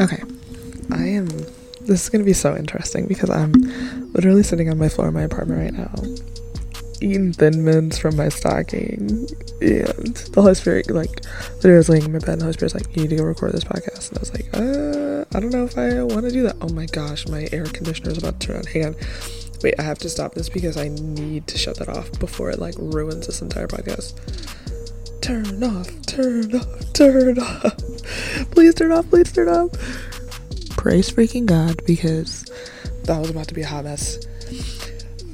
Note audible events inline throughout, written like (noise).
Okay. I am. This is going to be so interesting because I'm literally sitting on my floor in my apartment right now, eating thin mints from my stocking. And the Holy Spirit, like, literally was laying in my bed, and the Holy Spirit's like, You need to go record this podcast. And I was like, uh, I don't know if I want to do that. Oh my gosh, my air conditioner is about to turn on. Hang on. Wait, I have to stop this because I need to shut that off before it, like, ruins this entire podcast turn off, turn off, turn off. Please turn off, please turn off. Praise freaking God because that was about to be a hot mess.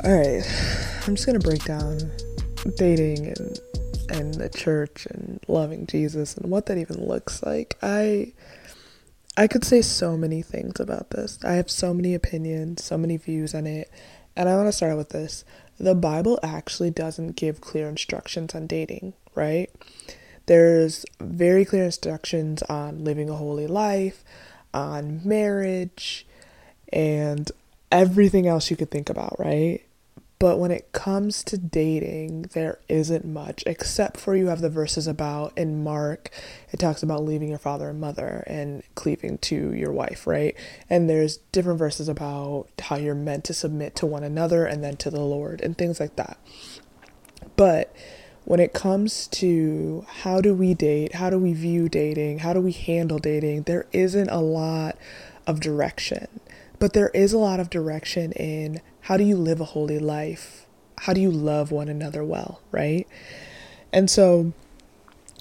Alright, I'm just gonna break down dating and and the church and loving Jesus and what that even looks like. I I could say so many things about this. I have so many opinions, so many views on it. And I want to start with this. The Bible actually doesn't give clear instructions on dating right? There's very clear instructions on living a holy life, on marriage, and everything else you could think about, right? But when it comes to dating, there isn't much, except for you have the verses about in Mark, it talks about leaving your father and mother and cleaving to your wife, right? And there's different verses about how you're meant to submit to one another and then to the Lord and things like that. But when it comes to how do we date, how do we view dating, how do we handle dating, there isn't a lot of direction. But there is a lot of direction in how do you live a holy life? How do you love one another well, right? And so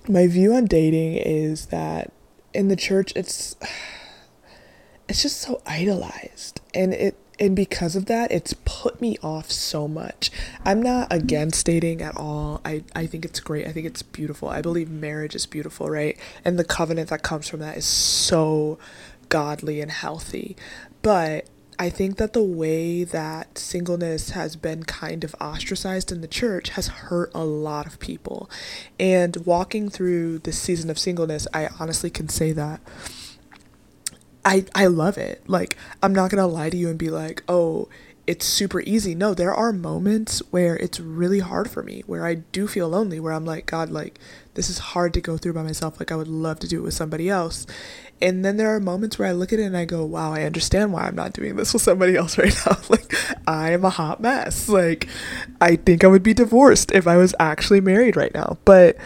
my view on dating is that in the church it's (sighs) it's just so idolized and it and because of that it's put me off so much. I'm not against dating at all. I i think it's great. I think it's beautiful. I believe marriage is beautiful right? And the covenant that comes from that is so godly and healthy. But I think that the way that singleness has been kind of ostracized in the church has hurt a lot of people. And walking through this season of singleness, I honestly can say that I I love it. Like I'm not going to lie to you and be like, "Oh, it's super easy." No, there are moments where it's really hard for me, where I do feel lonely, where I'm like, "God, like this is hard to go through by myself. Like I would love to do it with somebody else." And then there are moments where I look at it and I go, "Wow, I understand why I'm not doing this with somebody else (laughs) right now." like I am a hot mess. Like I think I would be divorced if I was actually married right now. But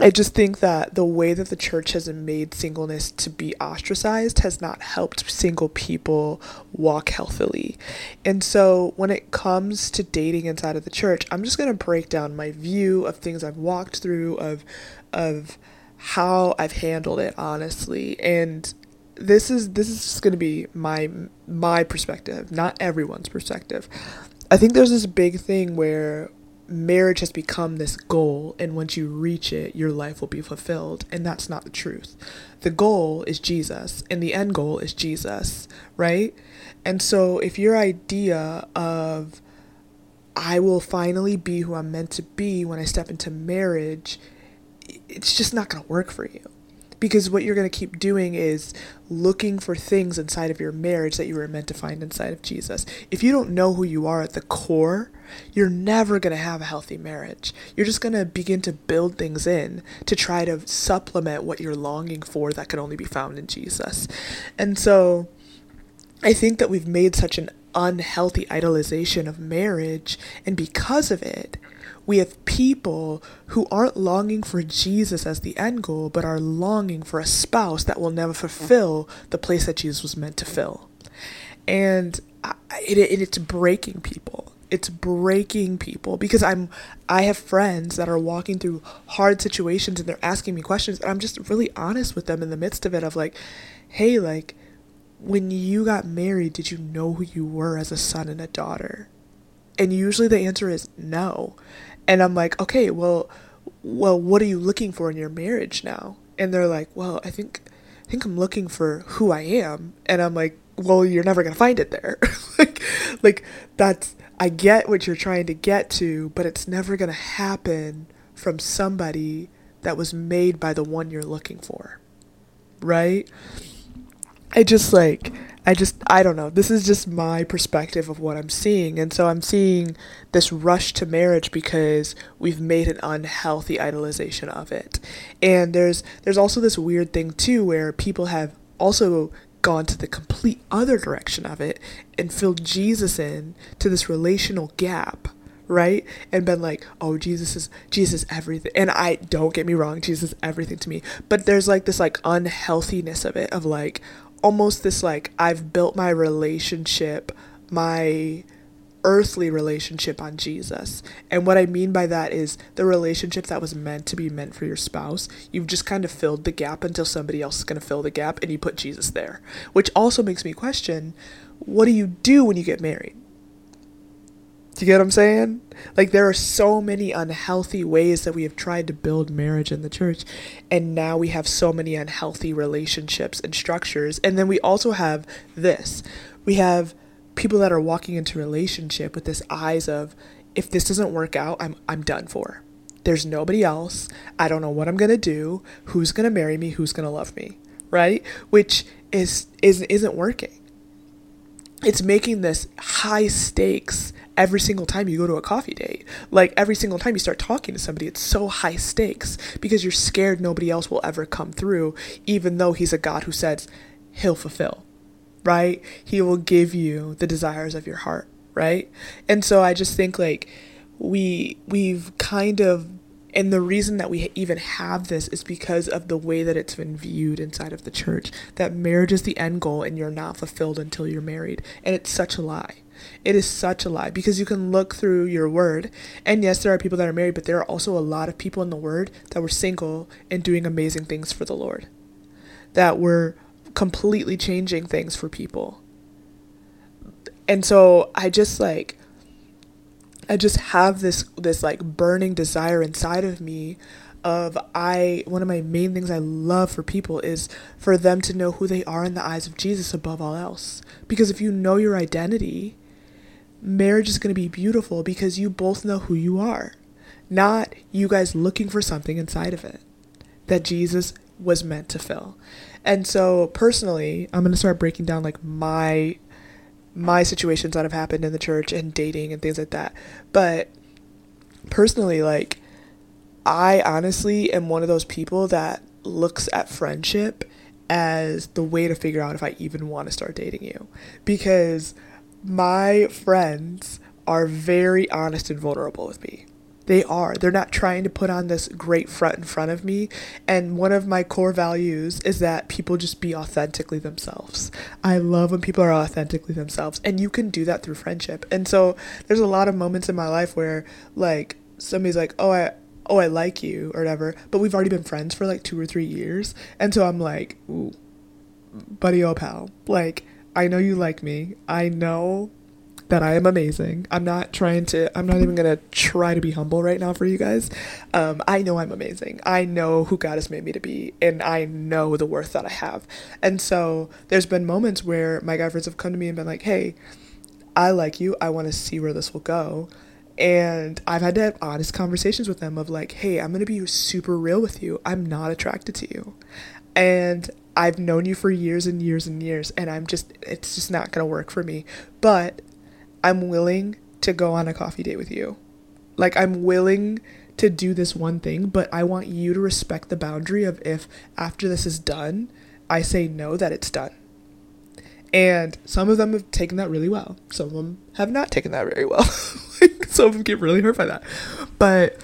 I just think that the way that the church has made singleness to be ostracized has not helped single people walk healthily. And so when it comes to dating inside of the church, I'm just going to break down my view of things I've walked through of of how I've handled it honestly. And this is this is just going to be my my perspective, not everyone's perspective. I think there's this big thing where marriage has become this goal, and once you reach it, your life will be fulfilled. And that's not the truth. The goal is Jesus, and the end goal is Jesus, right? And so, if your idea of I will finally be who I'm meant to be when I step into marriage, it's just not going to work for you because what you're going to keep doing is looking for things inside of your marriage that you were meant to find inside of Jesus. If you don't know who you are at the core, you're never going to have a healthy marriage. You're just going to begin to build things in to try to supplement what you're longing for that can only be found in Jesus. And so I think that we've made such an unhealthy idolization of marriage, and because of it, we have people who aren't longing for Jesus as the end goal, but are longing for a spouse that will never fulfill the place that Jesus was meant to fill. And it, it, it's breaking people. It's breaking people because I'm I have friends that are walking through hard situations and they're asking me questions and I'm just really honest with them in the midst of it of like, hey, like when you got married, did you know who you were as a son and a daughter? And usually the answer is no and I'm like, okay, well, well, what are you looking for in your marriage now? And they're like, well, I think, I think I'm looking for who I am. And I'm like, well, you're never gonna find it there. (laughs) like, like that's I get what you're trying to get to, but it's never gonna happen from somebody that was made by the one you're looking for, right? I just like I just, I don't know. This is just my perspective of what I'm seeing. And so I'm seeing this rush to marriage because we've made an unhealthy idolization of it. And there's there's also this weird thing too where people have also gone to the complete other direction of it and filled Jesus in to this relational gap right and been like oh jesus is jesus is everything and i don't get me wrong jesus is everything to me but there's like this like unhealthiness of it of like almost this like i've built my relationship my earthly relationship on Jesus. And what I mean by that is the relationship that was meant to be meant for your spouse. You've just kind of filled the gap until somebody else is going to fill the gap and you put Jesus there. Which also makes me question what do you do when you get married? Do you get what I'm saying? Like, there are so many unhealthy ways that we have tried to build marriage in the church, and now we have so many unhealthy relationships and structures. And then we also have this we have people that are walking into relationship with this eyes of if this doesn't work out, I'm I'm done for. There's nobody else. I don't know what I'm going to do. Who's going to marry me? Who's going to love me? Right? Which is is isn't working. It's making this high stakes every single time you go to a coffee date. Like every single time you start talking to somebody, it's so high stakes because you're scared nobody else will ever come through, even though he's a God who says he'll fulfill right? He will give you the desires of your heart, right? And so I just think like we we've kind of and the reason that we even have this is because of the way that it's been viewed inside of the church that marriage is the end goal and you're not fulfilled until you're married. And it's such a lie. It is such a lie because you can look through your word, and yes, there are people that are married, but there are also a lot of people in the word that were single and doing amazing things for the Lord, that were completely changing things for people. And so I just like I just have this this like burning desire inside of me of I one of my main things I love for people is for them to know who they are in the eyes of Jesus above all else. Because if you know your identity, marriage is going to be beautiful because you both know who you are. Not you guys looking for something inside of it that Jesus was meant to fill. And so personally, I'm going to start breaking down like my my situations that have happened in the church and dating and things like that. But personally like I honestly am one of those people that looks at friendship as the way to figure out if I even want to start dating you because my friends are very honest and vulnerable with me. They are. They're not trying to put on this great front in front of me. And one of my core values is that people just be authentically themselves. I love when people are authentically themselves. And you can do that through friendship. And so there's a lot of moments in my life where, like, somebody's like, oh, I, oh, I like you or whatever, but we've already been friends for like two or three years. And so I'm like, ooh, buddy, oh, pal, like, I know you like me. I know that I am amazing. I'm not trying to, I'm not even going to try to be humble right now for you guys. Um, I know I'm amazing. I know who God has made me to be, and I know the worth that I have. And so there's been moments where my guy friends have come to me and been like, hey, I like you. I want to see where this will go. And I've had to have honest conversations with them of like, hey, I'm going to be super real with you. I'm not attracted to you. And I've known you for years and years and years, and I'm just, it's just not going to work for me. But I'm willing to go on a coffee date with you. Like, I'm willing to do this one thing, but I want you to respect the boundary of if after this is done, I say no, that it's done. And some of them have taken that really well. Some of them have not taken that very well. (laughs) like, some of them get really hurt by that. But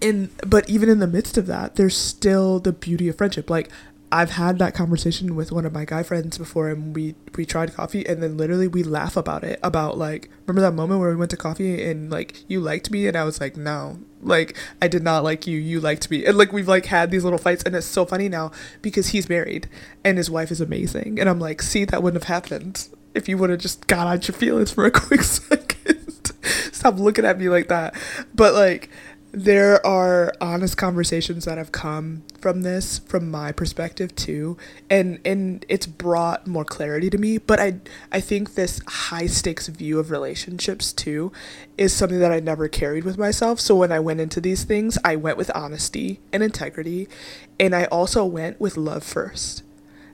in but even in the midst of that, there's still the beauty of friendship. Like I've had that conversation with one of my guy friends before and we we tried coffee and then literally we laugh about it about like remember that moment where we went to coffee and like you liked me and I was like no. Like I did not like you. You liked me. And like we've like had these little fights and it's so funny now because he's married and his wife is amazing. And I'm like see that wouldn't have happened if you would have just got out your feelings for a (laughs) quick second. Stop looking at me like that. But like there are honest conversations that have come from this from my perspective too and and it's brought more clarity to me but i i think this high stakes view of relationships too is something that i never carried with myself. So when i went into these things i went with honesty and integrity and i also went with love first.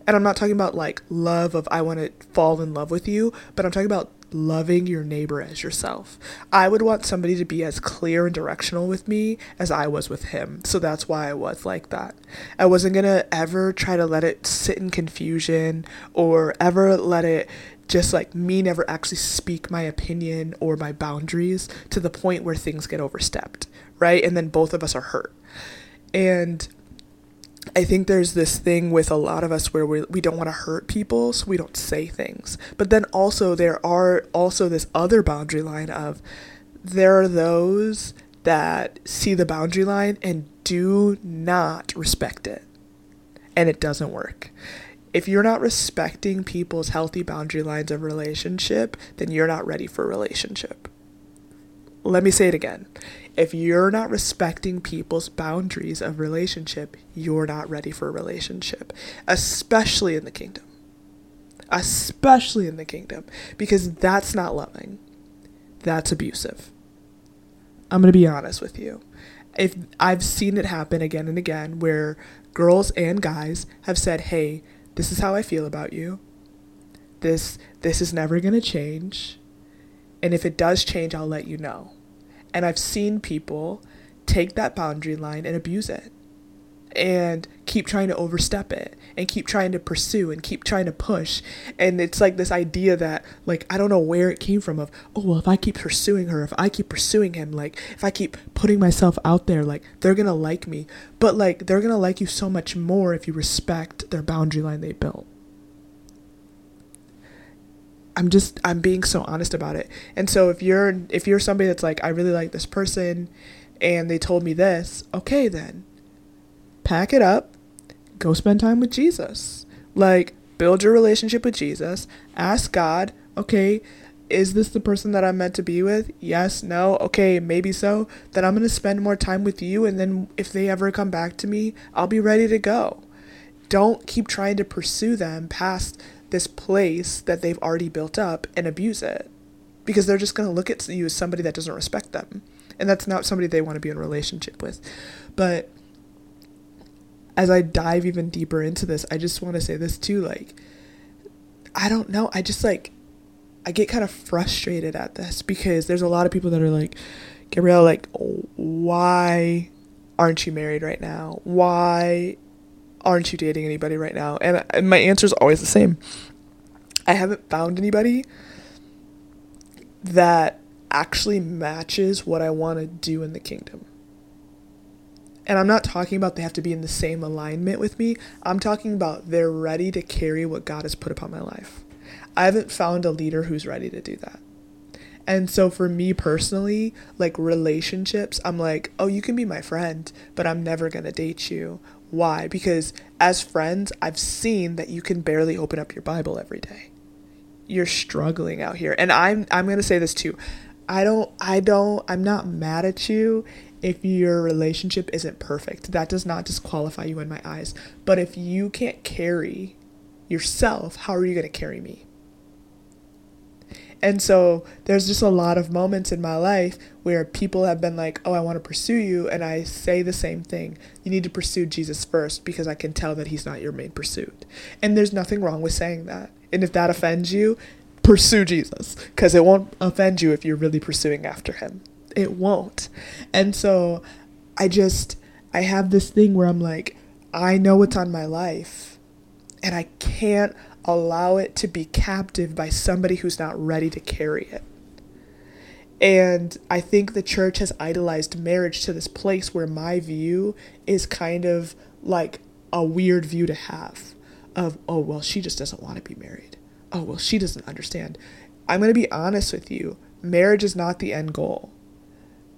And i'm not talking about like love of i want to fall in love with you but i'm talking about loving your neighbor as yourself. I would want somebody to be as clear and directional with me as I was with him. So that's why I was like that. I wasn't going to ever try to let it sit in confusion or ever let it just like me never actually speak my opinion or my boundaries to the point where things get overstepped, right? And then both of us are hurt. And I think there's this thing with a lot of us where we, we don't want to hurt people, so we don't say things. But then also, there are also this other boundary line of there are those that see the boundary line and do not respect it. And it doesn't work. If you're not respecting people's healthy boundary lines of relationship, then you're not ready for relationship. Let me say it again. If you're not respecting people's boundaries of relationship, you're not ready for a relationship, especially in the kingdom. Especially in the kingdom, because that's not loving. That's abusive. I'm going to be honest with you. If I've seen it happen again and again where girls and guys have said, "Hey, this is how I feel about you. This this is never going to change. And if it does change, I'll let you know." And I've seen people take that boundary line and abuse it. And keep trying to overstep it. And keep trying to pursue and keep trying to push. And it's like this idea that like i don't know where it came from of oh well if i keep pursuing her if i keep pursuing him like if i keep putting myself out there like they're gonna like me. But like they're gonna like you so much more if you respect their boundary line they built I'm just I'm being so honest about it. And so if you're if you're somebody that's like I really like this person and they told me this, okay then. Pack it up. Go spend time with Jesus. Like build your relationship with Jesus. Ask God, okay, is this the person that I'm meant to be with? Yes, no, okay, maybe so. Then I'm going to spend more time with you and then if they ever come back to me, I'll be ready to go. Don't keep trying to pursue them past this place that they've already built up and abuse it. Because they're just going to look at you as somebody that doesn't respect them. And that's not somebody they want to be in a relationship with. But as i dive even deeper into this i just want to say this too like i don't know. I just like i get kind of frustrated at this because there's a lot of people that are like gabriella like why aren't you married right now? Why aren't you dating anybody right now? And, and my answer is always the same. I haven't found anybody that actually matches what I want to do in the kingdom. And I'm not talking about they have to be in the same alignment with me. I'm talking about they're ready to carry what God has put upon my life. I haven't found a leader who's ready to do that. And so for me personally, like relationships, I'm like, oh, you can be my friend, but I'm never going to date you why? Because as friends, I've seen that you can barely open up your Bible every day. You're struggling out here. And I'm I'm going to say this too. I don't I don't I'm not mad at you if your relationship isn't perfect. That does not disqualify you in my eyes. But if you can't carry yourself, how are you going to carry me? And so there's just a lot of moments in my life where people have been like, oh, I want to pursue you. And I say the same thing. You need to pursue Jesus first because I can tell that he's not your main pursuit. And there's nothing wrong with saying that. And if that offends you, pursue Jesus because it won't offend you if you're really pursuing after him. It won't. And so I just, I have this thing where I'm like, I know what's on my life and I can't allow it to be captive by somebody who's not ready to carry it. And I think the church has idolized marriage to this place where my view is kind of like a weird view to have of, oh, well, she just doesn't want to be married. Oh, well, she doesn't understand. I'm going to be honest with you marriage is not the end goal.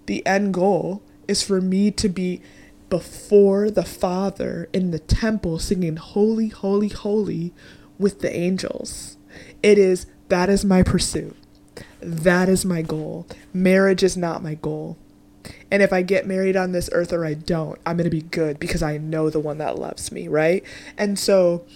The end goal is for me to be before the Father in the temple singing, Holy, Holy, Holy with the angels. It is that is my pursuit. That is my goal. Marriage is not my goal. And if I get married on this earth or I don't, I'm going to be good because I know the one that loves me, right? And so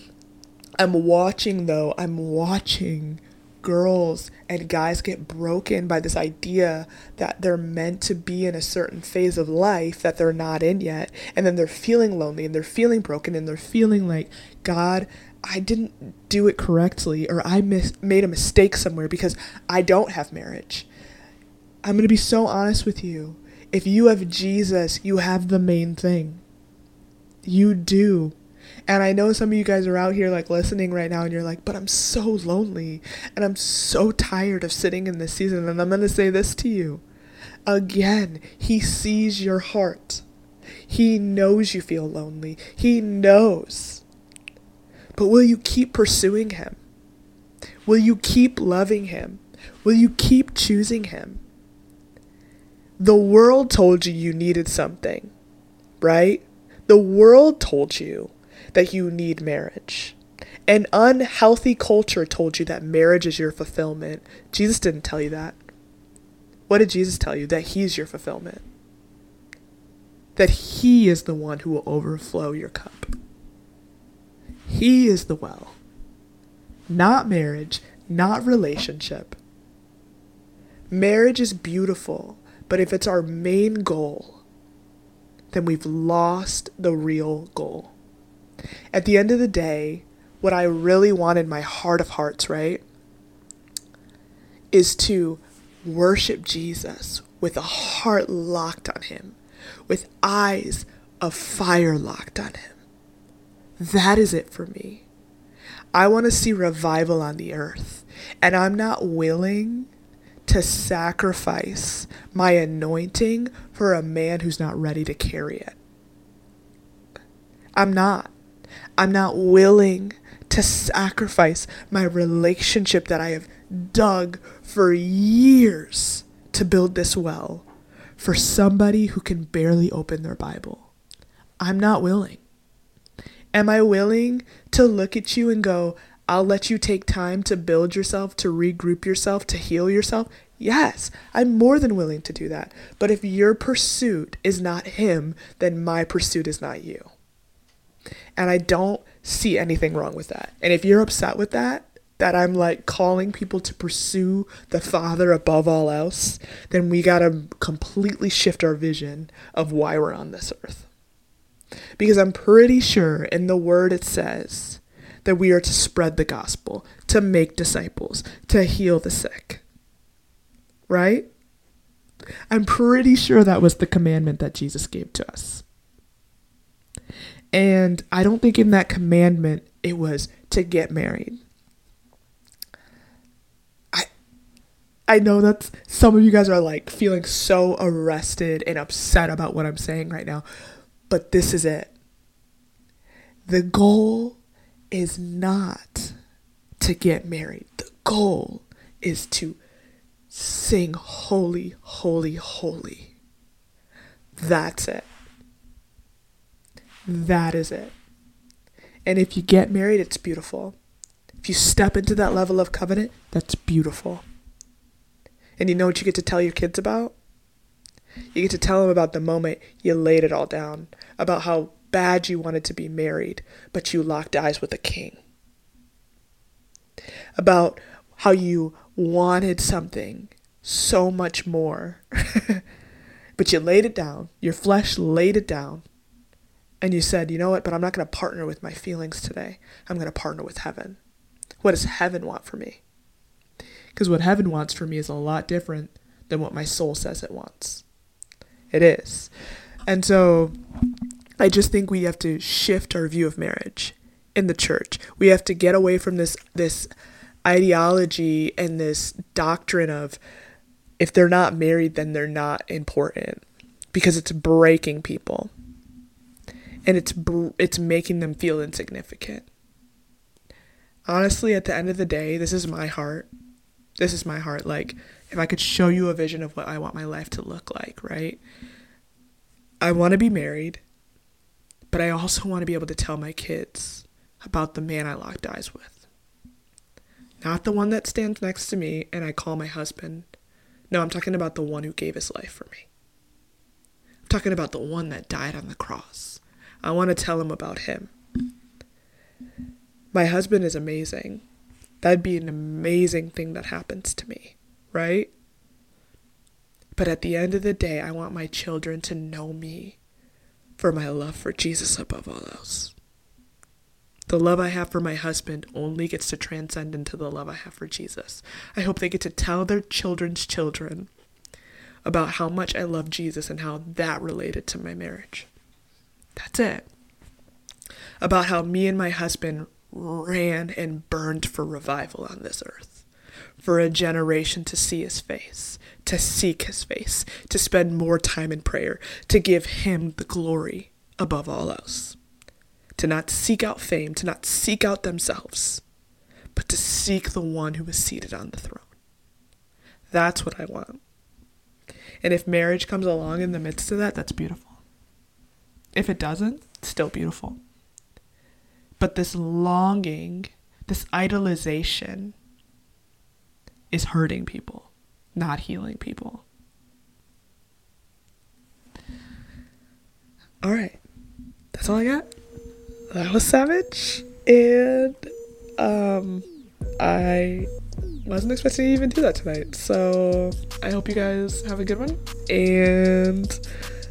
I'm watching though, I'm watching girls and guys get broken by this idea that they're meant to be in a certain phase of life that they're not in yet. And then they're feeling lonely and they're feeling broken and they're feeling like, God, I didn't do it correctly or I mis- made a mistake somewhere because I don't have marriage. I'm going to be so honest with you. If you have Jesus, you have the main thing. You do. And I know some of you guys are out here like listening right now and you're like, but I'm so lonely and I'm so tired of sitting in this season. And I'm going to say this to you again He sees your heart, He knows you feel lonely, He knows. But will you keep pursuing Him? Will you keep loving Him? Will you keep choosing Him? The world told you you needed something, right? The world told you that you need marriage. An unhealthy culture told you that marriage is your fulfillment. Jesus didn't tell you that. What did Jesus tell you? That He's your fulfillment. That He is the one who will overflow your cup. He is the well. Not marriage, not relationship. Marriage is beautiful, but if it's our main goal, then we've lost the real goal. At the end of the day, what I really want in my heart of hearts, right, is to worship Jesus with a heart locked on Him, with eyes of fire locked on Him. That is it for me. I want to see revival on the earth, and I'm not willing to sacrifice my anointing for a man who's not ready to carry it. I'm not. I'm not willing to sacrifice my relationship that I have dug for years to build this well for somebody who can barely open their Bible. I'm not willing. Am I willing to look at you and go, I'll let you take time to build yourself, to regroup yourself, to heal yourself? Yes, I'm more than willing to do that. But if your pursuit is not Him, then my pursuit is not you. And I don't see anything wrong with that. And if you're upset with that, that I'm like calling people to pursue the Father above all else, then we got to completely shift our vision of why we're on this earth. Because I'm pretty sure in the word it says that we are to spread the gospel, to make disciples, to heal the sick. Right? I'm pretty sure that was the commandment that Jesus gave to us. And I don't think in that commandment it was to get married. I I know that some of you guys are like feeling so arrested and upset about what I'm saying right now, but this is it. The goal is not to get married. The goal is to sing holy, holy, holy. That's it. That is it. And if you get married, it's beautiful. If you step into that level of covenant, that's beautiful. And you know what you get to tell your kids about? You get to tell him about the moment you laid it all down, about how bad you wanted to be married, but you locked eyes with a king. About how you wanted something so much more, (laughs) but you laid it down. Your flesh laid it down, and you said, you know what, but I'm not going to partner with my feelings today. I'm going to partner with heaven. What does heaven want for me? Because what heaven wants for me is a lot different than what my soul says it wants. It is. And so I just think we have to shift our view of marriage in the church. We have to get away from this this ideology and this doctrine of if they're not married then they're not important because it's breaking people and it's it's making them feel insignificant. Honestly, at the end of the day, this is my heart. This is my heart. Like, if I could show you a vision of what I want my life to look like, right? I want to be married, but I also want to be able to tell my kids about the man I locked eyes with. Not the one that stands next to me and I call my husband. No, I'm talking about the one who gave his life for me. I'm talking about the one that died on the cross. I want to tell him about him. My husband is amazing. That'd be an amazing thing that happens to me, right? But at the end of the day, I want my children to know me for my love for Jesus above all else. The love I have for my husband only gets to transcend into the love I have for Jesus. I hope they get to tell their children's children about how much I love Jesus and how that related to my marriage. That's it. About how me and my husband ran and burned for revival on this earth, for a generation to see his face, to seek his face, to spend more time in prayer, to give him the glory above all else to not seek out fame, to not seek out themselves, but to seek the one who is seated on the throne. That's what I want. And if marriage comes along in the midst of that, that's beautiful. If it doesn't, still beautiful. But this longing, this idolization, is hurting people, not healing people. All right. That's all I got. That was savage. And um i wasn't expecting to even do that tonight. So i hope you guys have a good one. And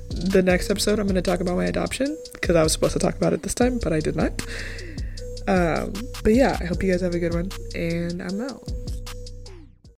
the next episode i'm going to talk about my adoption because i was supposed to talk about it this time but i did not. Um but yeah i hope you guys have a good one. And i'm out